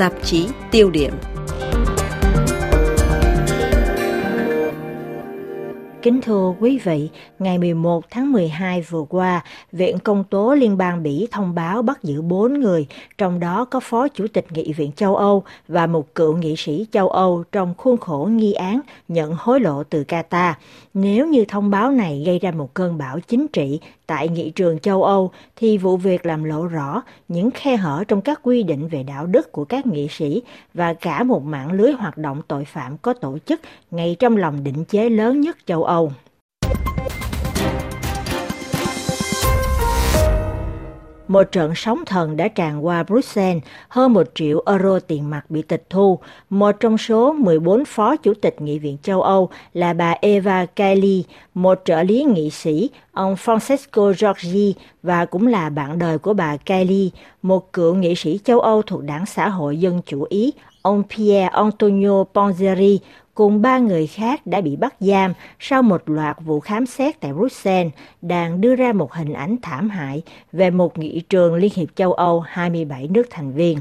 Tạp chí tiêu điểm Kính thưa quý vị, ngày 11 tháng 12 vừa qua, Viện Công tố Liên bang Bỉ thông báo bắt giữ 4 người, trong đó có Phó Chủ tịch Nghị viện châu Âu và một cựu nghị sĩ châu Âu trong khuôn khổ nghi án nhận hối lộ từ Qatar. Nếu như thông báo này gây ra một cơn bão chính trị tại nghị trường châu Âu, thì vụ việc làm lộ rõ những khe hở trong các quy định về đạo đức của các nghị sĩ và cả một mạng lưới hoạt động tội phạm có tổ chức ngay trong lòng định chế lớn nhất châu Âu. Một trận sóng thần đã tràn qua Bruxelles, hơn một triệu euro tiền mặt bị tịch thu. Một trong số 14 phó chủ tịch Nghị viện châu Âu là bà Eva Kaili, một trợ lý nghị sĩ, ông Francesco Giorgi và cũng là bạn đời của bà Kaili, một cựu nghị sĩ châu Âu thuộc đảng xã hội dân chủ Ý, ông Pierre Antonio Ponzeri cùng ba người khác đã bị bắt giam sau một loạt vụ khám xét tại Bruxelles, đang đưa ra một hình ảnh thảm hại về một nghị trường Liên hiệp châu Âu 27 nước thành viên.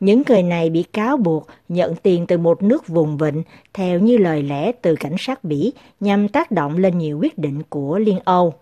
Những người này bị cáo buộc nhận tiền từ một nước vùng vịnh, theo như lời lẽ từ cảnh sát Bỉ, nhằm tác động lên nhiều quyết định của Liên Âu.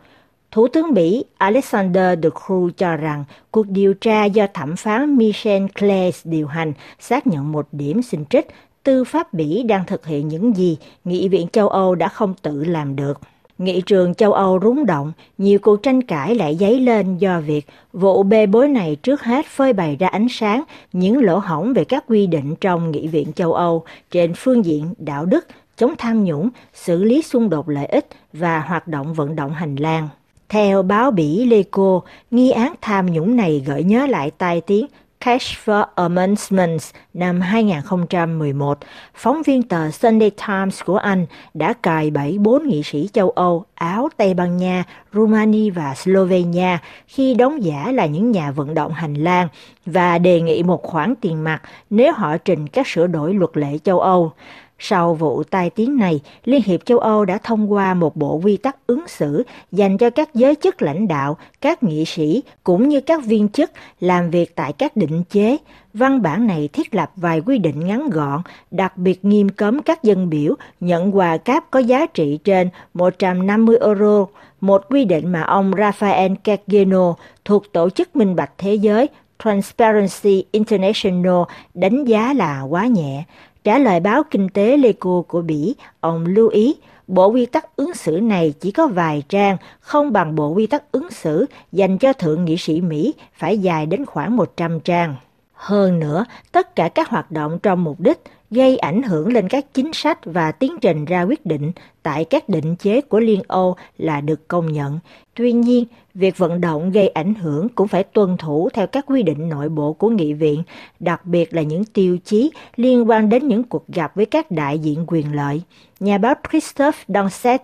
Thủ tướng Bỉ Alexander De Croo cho rằng cuộc điều tra do thẩm phán Michel Claes điều hành xác nhận một điểm xin trích tư pháp Bỉ đang thực hiện những gì Nghị viện châu Âu đã không tự làm được. Nghị trường châu Âu rúng động, nhiều cuộc tranh cãi lại dấy lên do việc vụ bê bối này trước hết phơi bày ra ánh sáng những lỗ hổng về các quy định trong Nghị viện châu Âu trên phương diện đạo đức, chống tham nhũng, xử lý xung đột lợi ích và hoạt động vận động hành lang. Theo báo Bỉ Leco, nghi án tham nhũng này gợi nhớ lại tai tiếng Cash for Amendments năm 2011, phóng viên tờ Sunday Times của Anh đã cài bẫy bốn nghị sĩ châu Âu, Áo, Tây Ban Nha, Romania và Slovenia khi đóng giả là những nhà vận động hành lang và đề nghị một khoản tiền mặt nếu họ trình các sửa đổi luật lệ châu Âu. Sau vụ tai tiếng này, Liên hiệp châu Âu đã thông qua một bộ quy tắc ứng xử dành cho các giới chức lãnh đạo, các nghị sĩ cũng như các viên chức làm việc tại các định chế. Văn bản này thiết lập vài quy định ngắn gọn, đặc biệt nghiêm cấm các dân biểu nhận quà cáp có giá trị trên 150 euro, một quy định mà ông Rafael Cageno thuộc Tổ chức Minh Bạch Thế giới Transparency International đánh giá là quá nhẹ. Trả lời báo Kinh tế Leco của Bỉ, ông lưu ý bộ quy tắc ứng xử này chỉ có vài trang, không bằng bộ quy tắc ứng xử dành cho thượng nghị sĩ Mỹ phải dài đến khoảng 100 trang. Hơn nữa, tất cả các hoạt động trong mục đích gây ảnh hưởng lên các chính sách và tiến trình ra quyết định tại các định chế của Liên Âu là được công nhận. Tuy nhiên, việc vận động gây ảnh hưởng cũng phải tuân thủ theo các quy định nội bộ của nghị viện, đặc biệt là những tiêu chí liên quan đến những cuộc gặp với các đại diện quyền lợi. Nhà báo Christophe Donset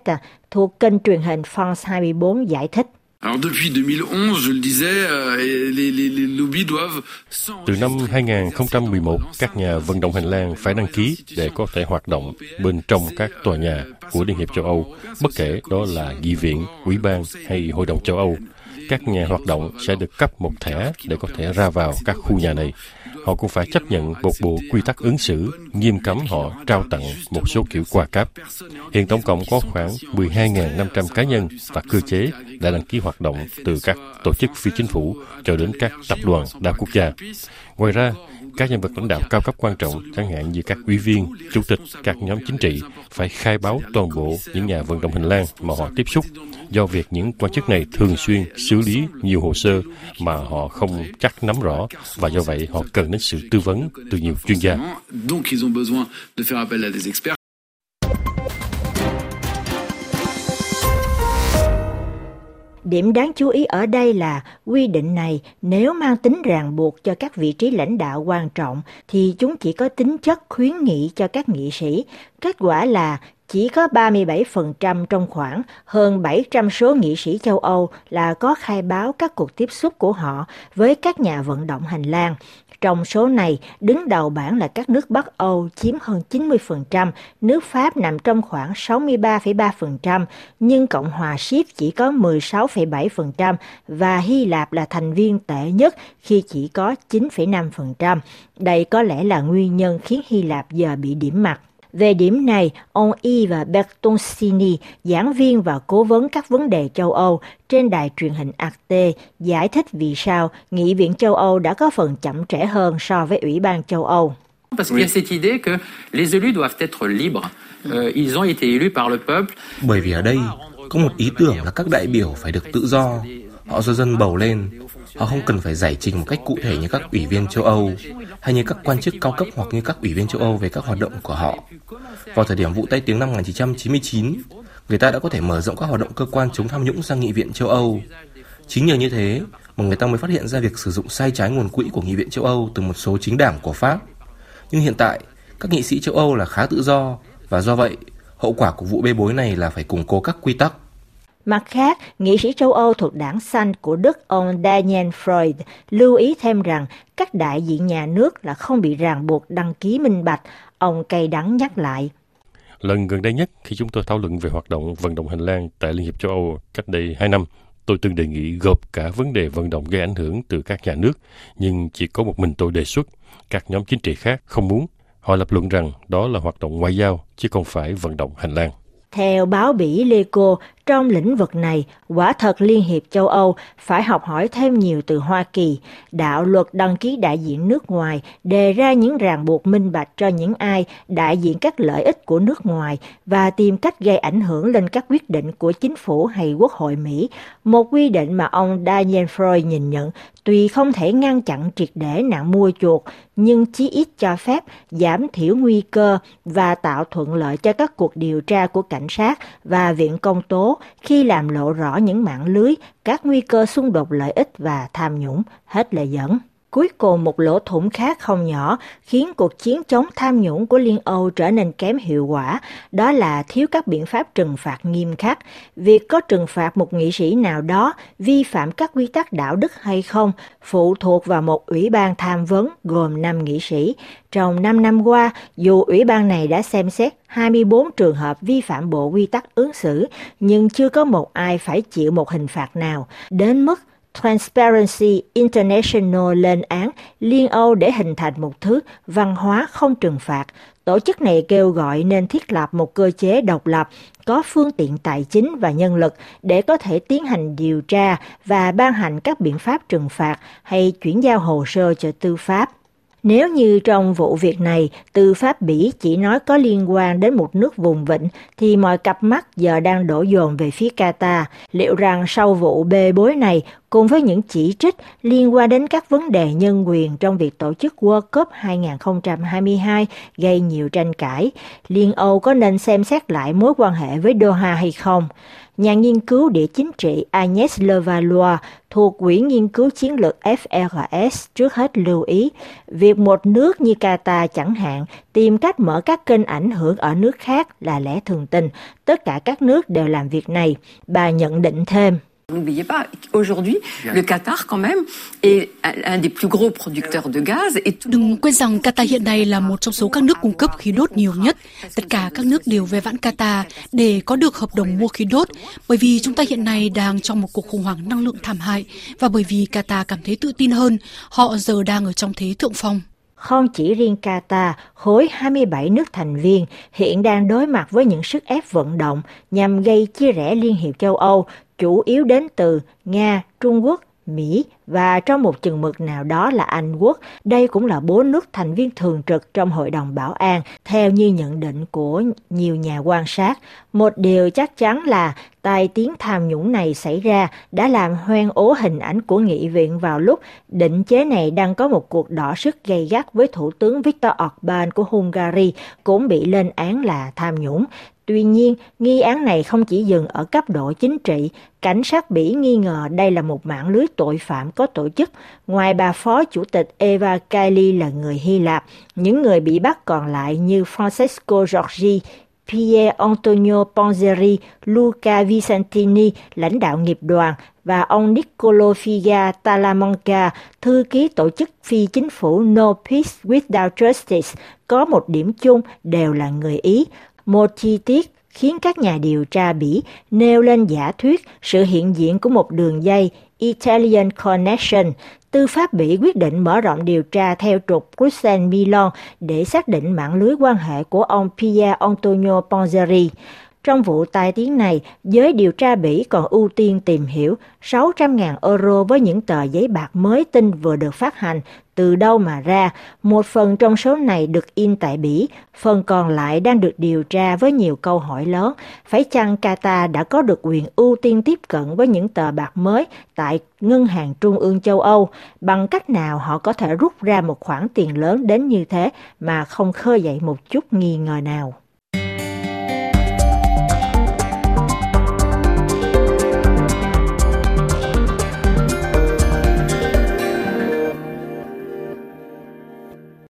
thuộc kênh truyền hình France 24 giải thích. Alors depuis 2011, je le disais, euh, les, les, les lobbies doivent Từ năm 2011, các nhà vận động hành lang phải đăng ký để có thể hoạt động bên trong các tòa nhà của Liên hiệp châu Âu, bất kể đó là nghị viện, ủy ban hay hội đồng châu Âu. Các nhà hoạt động sẽ được cấp một thẻ để có thể ra vào các khu nhà này họ cũng phải chấp nhận một bộ quy tắc ứng xử nghiêm cấm họ trao tặng một số kiểu quà cáp. Hiện tổng cộng có khoảng 12.500 cá nhân và cơ chế đã đăng ký hoạt động từ các tổ chức phi chính phủ cho đến các tập đoàn đa quốc gia. Ngoài ra, các nhân vật lãnh đạo cao cấp quan trọng, chẳng hạn như các ủy viên, chủ tịch các nhóm chính trị, phải khai báo toàn bộ những nhà vận động hành lang mà họ tiếp xúc do việc những quan chức này thường xuyên xử lý nhiều hồ sơ mà họ không chắc nắm rõ và do vậy họ cần đến sự tư vấn từ nhiều chuyên gia. Điểm đáng chú ý ở đây là quy định này nếu mang tính ràng buộc cho các vị trí lãnh đạo quan trọng thì chúng chỉ có tính chất khuyến nghị cho các nghị sĩ. Kết quả là chỉ có 37% trong khoảng hơn 700 số nghị sĩ châu Âu là có khai báo các cuộc tiếp xúc của họ với các nhà vận động hành lang. Trong số này, đứng đầu bảng là các nước Bắc Âu chiếm hơn 90%, nước Pháp nằm trong khoảng 63,3%, nhưng Cộng hòa Ship chỉ có 16,7% và Hy Lạp là thành viên tệ nhất khi chỉ có 9,5%. Đây có lẽ là nguyên nhân khiến Hy Lạp giờ bị điểm mặt. Về điểm này, ông Yves Bertoncini, giảng viên và cố vấn các vấn đề châu Âu trên đài truyền hình Arte, giải thích vì sao Nghị viện châu Âu đã có phần chậm trễ hơn so với Ủy ban châu Âu. Parce qu'il y a cette idée que les élus doivent être libres. Euh, ils ont été élus par le peuple. Bởi vì ở đây có một ý tưởng là các đại biểu phải được tự do, họ do dân bầu lên, họ không cần phải giải trình một cách cụ thể như các ủy viên châu Âu hay như các quan chức cao cấp hoặc như các ủy viên châu Âu về các hoạt động của họ. Vào thời điểm vụ tay tiếng năm 1999, người ta đã có thể mở rộng các hoạt động cơ quan chống tham nhũng sang Nghị viện châu Âu. Chính nhờ như thế mà người ta mới phát hiện ra việc sử dụng sai trái nguồn quỹ của Nghị viện châu Âu từ một số chính đảng của Pháp. Nhưng hiện tại, các nghị sĩ châu Âu là khá tự do và do vậy, hậu quả của vụ bê bối này là phải củng cố các quy tắc Mặt khác, nghị sĩ châu Âu thuộc đảng xanh của Đức ông Daniel Freud lưu ý thêm rằng các đại diện nhà nước là không bị ràng buộc đăng ký minh bạch. Ông cay đắng nhắc lại. Lần gần đây nhất khi chúng tôi thảo luận về hoạt động vận động hành lang tại Liên hiệp châu Âu cách đây 2 năm, tôi từng đề nghị gộp cả vấn đề vận động gây ảnh hưởng từ các nhà nước, nhưng chỉ có một mình tôi đề xuất. Các nhóm chính trị khác không muốn. Họ lập luận rằng đó là hoạt động ngoại giao, chứ không phải vận động hành lang. Theo báo Bỉ Leco, trong lĩnh vực này, quả thật Liên hiệp châu Âu phải học hỏi thêm nhiều từ Hoa Kỳ. Đạo luật đăng ký đại diện nước ngoài đề ra những ràng buộc minh bạch cho những ai đại diện các lợi ích của nước ngoài và tìm cách gây ảnh hưởng lên các quyết định của chính phủ hay quốc hội Mỹ. Một quy định mà ông Daniel Freud nhìn nhận tuy không thể ngăn chặn triệt để nạn mua chuột, nhưng chí ít cho phép giảm thiểu nguy cơ và tạo thuận lợi cho các cuộc điều tra của cảnh sát và viện công tố khi làm lộ rõ những mạng lưới, các nguy cơ xung đột lợi ích và tham nhũng, hết lời dẫn. Cuối cùng một lỗ thủng khác không nhỏ khiến cuộc chiến chống tham nhũng của Liên Âu trở nên kém hiệu quả, đó là thiếu các biện pháp trừng phạt nghiêm khắc. Việc có trừng phạt một nghị sĩ nào đó vi phạm các quy tắc đạo đức hay không phụ thuộc vào một ủy ban tham vấn gồm 5 nghị sĩ. Trong 5 năm qua, dù ủy ban này đã xem xét 24 trường hợp vi phạm bộ quy tắc ứng xử, nhưng chưa có một ai phải chịu một hình phạt nào, đến mức Transparency International lên án Liên Âu để hình thành một thứ văn hóa không trừng phạt. Tổ chức này kêu gọi nên thiết lập một cơ chế độc lập, có phương tiện tài chính và nhân lực để có thể tiến hành điều tra và ban hành các biện pháp trừng phạt hay chuyển giao hồ sơ cho tư pháp. Nếu như trong vụ việc này, tư pháp Bỉ chỉ nói có liên quan đến một nước vùng vịnh, thì mọi cặp mắt giờ đang đổ dồn về phía Qatar. Liệu rằng sau vụ bê bối này, cùng với những chỉ trích liên quan đến các vấn đề nhân quyền trong việc tổ chức World Cup 2022 gây nhiều tranh cãi, Liên Âu có nên xem xét lại mối quan hệ với Doha hay không? nhà nghiên cứu địa chính trị Agnes Levallois thuộc Quỹ nghiên cứu chiến lược FRS trước hết lưu ý, việc một nước như Qatar chẳng hạn tìm cách mở các kênh ảnh hưởng ở nước khác là lẽ thường tình. Tất cả các nước đều làm việc này. Bà nhận định thêm. N'oubliez pas, aujourd'hui, le Qatar, quand même, est un des plus gros producteurs de gaz. Et tout... Đừng quên rằng Qatar hiện nay là một trong số các nước cung cấp khí đốt nhiều nhất. Tất cả các nước đều ve vãn Qatar để có được hợp đồng mua khí đốt, bởi vì chúng ta hiện nay đang trong một cuộc khủng hoảng năng lượng thảm hại và bởi vì Qatar cảm thấy tự tin hơn, họ giờ đang ở trong thế thượng phong. Không chỉ riêng Qatar, khối 27 nước thành viên hiện đang đối mặt với những sức ép vận động nhằm gây chia rẽ Liên hiệp châu Âu chủ yếu đến từ Nga, Trung Quốc, Mỹ và trong một chừng mực nào đó là Anh Quốc. Đây cũng là bốn nước thành viên thường trực trong Hội đồng Bảo an, theo như nhận định của nhiều nhà quan sát. Một điều chắc chắn là tai tiếng tham nhũng này xảy ra đã làm hoen ố hình ảnh của nghị viện vào lúc định chế này đang có một cuộc đỏ sức gay gắt với Thủ tướng Viktor Orbán của Hungary cũng bị lên án là tham nhũng. Tuy nhiên, nghi án này không chỉ dừng ở cấp độ chính trị, cảnh sát Bỉ nghi ngờ đây là một mạng lưới tội phạm có tổ chức. Ngoài bà phó chủ tịch Eva Kaili là người Hy Lạp, những người bị bắt còn lại như Francesco Giorgi, Pier Antonio Ponzeri, Luca Vicentini, lãnh đạo nghiệp đoàn, và ông Niccolo Figa Talamanca, thư ký tổ chức phi chính phủ No Peace Without Justice, có một điểm chung đều là người Ý. Một chi tiết khiến các nhà điều tra Bỉ nêu lên giả thuyết sự hiện diện của một đường dây Italian Connection. Tư pháp Bỉ quyết định mở rộng điều tra theo trục Bruxelles-Milan để xác định mạng lưới quan hệ của ông Pier Antonio Ponzeri. Trong vụ tai tiếng này, giới điều tra Bỉ còn ưu tiên tìm hiểu 600.000 euro với những tờ giấy bạc mới tinh vừa được phát hành, từ đâu mà ra. Một phần trong số này được in tại Bỉ, phần còn lại đang được điều tra với nhiều câu hỏi lớn. Phải chăng Qatar đã có được quyền ưu tiên tiếp cận với những tờ bạc mới tại Ngân hàng Trung ương châu Âu? Bằng cách nào họ có thể rút ra một khoản tiền lớn đến như thế mà không khơi dậy một chút nghi ngờ nào?